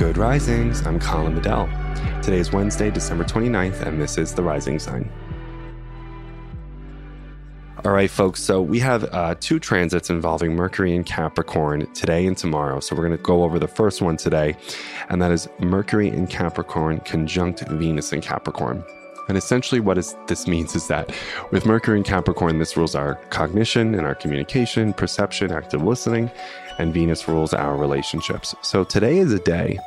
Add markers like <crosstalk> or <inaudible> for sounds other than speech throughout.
Good Risings. I'm Colin Bedell. Today is Wednesday, December 29th, and this is The Rising Sign. All right, folks. So we have uh, two transits involving Mercury and Capricorn today and tomorrow. So we're going to go over the first one today, and that is Mercury in Capricorn conjunct Venus in Capricorn. And essentially, what is, this means is that with Mercury in Capricorn, this rules our cognition and our communication, perception, active listening, and Venus rules our relationships. So today is a day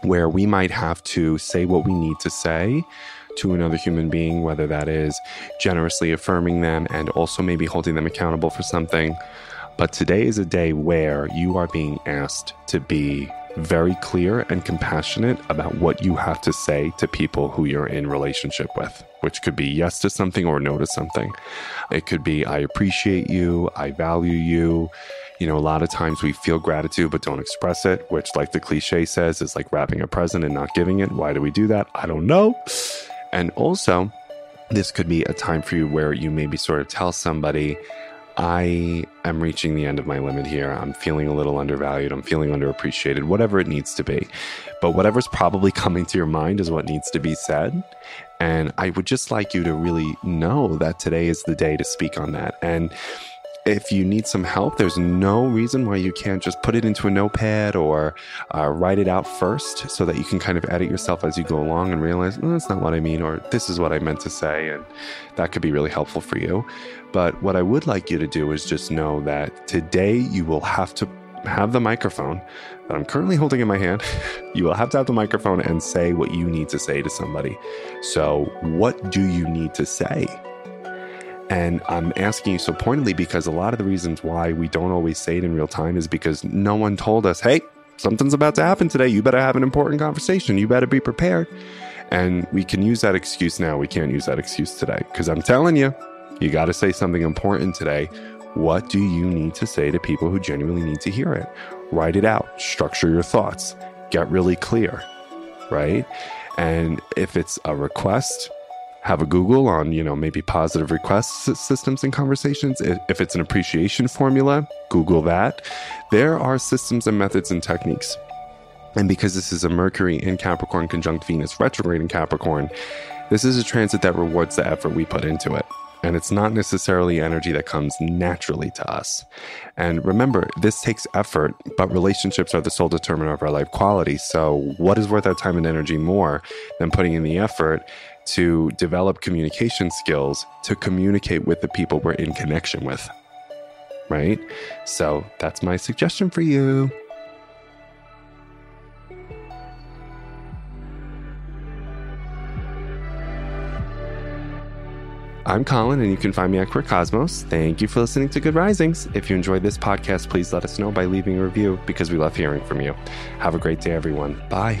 where we might have to say what we need to say to another human being, whether that is generously affirming them and also maybe holding them accountable for something. But today is a day where you are being asked to be very clear and compassionate about what you have to say to people who you're in relationship with, which could be yes to something or no to something. It could be, I appreciate you, I value you you know, a lot of times we feel gratitude but don't express it, which, like the cliche says, is like wrapping a present and not giving it. Why do we do that? I don't know. And also, this could be a time for you where you maybe sort of tell somebody, I am reaching the end of my limit here. I'm feeling a little undervalued. I'm feeling underappreciated, whatever it needs to be. But whatever's probably <laughs> coming to your mind is what needs to be said. And I would just like you to really know that today is the day to speak on that. And if you need some help, there's no reason why you can't just put it into a notepad or uh, write it out first so that you can kind of edit yourself as you go along and realize, no, that's not what I mean, or this is what I meant to say. And that could be really helpful for you. But what I would like you to do is just know that today you will have to have the microphone that I'm currently holding in my hand. <laughs> you will have to have the microphone and say what you need to say to somebody. So, what do you need to say? And I'm asking you so pointedly because a lot of the reasons why we don't always say it in real time is because no one told us, hey, something's about to happen today. You better have an important conversation. You better be prepared. And we can use that excuse now. We can't use that excuse today because I'm telling you, you got to say something important today. What do you need to say to people who genuinely need to hear it? Write it out, structure your thoughts, get really clear, right? And if it's a request, have a Google on, you know, maybe positive request systems and conversations. If it's an appreciation formula, Google that. There are systems and methods and techniques. And because this is a Mercury in Capricorn conjunct Venus retrograde in Capricorn, this is a transit that rewards the effort we put into it. And it's not necessarily energy that comes naturally to us. And remember, this takes effort, but relationships are the sole determiner of our life quality. So, what is worth our time and energy more than putting in the effort to develop communication skills to communicate with the people we're in connection with. Right? So that's my suggestion for you. I'm Colin, and you can find me at Queer Cosmos. Thank you for listening to Good Risings. If you enjoyed this podcast, please let us know by leaving a review because we love hearing from you. Have a great day, everyone. Bye.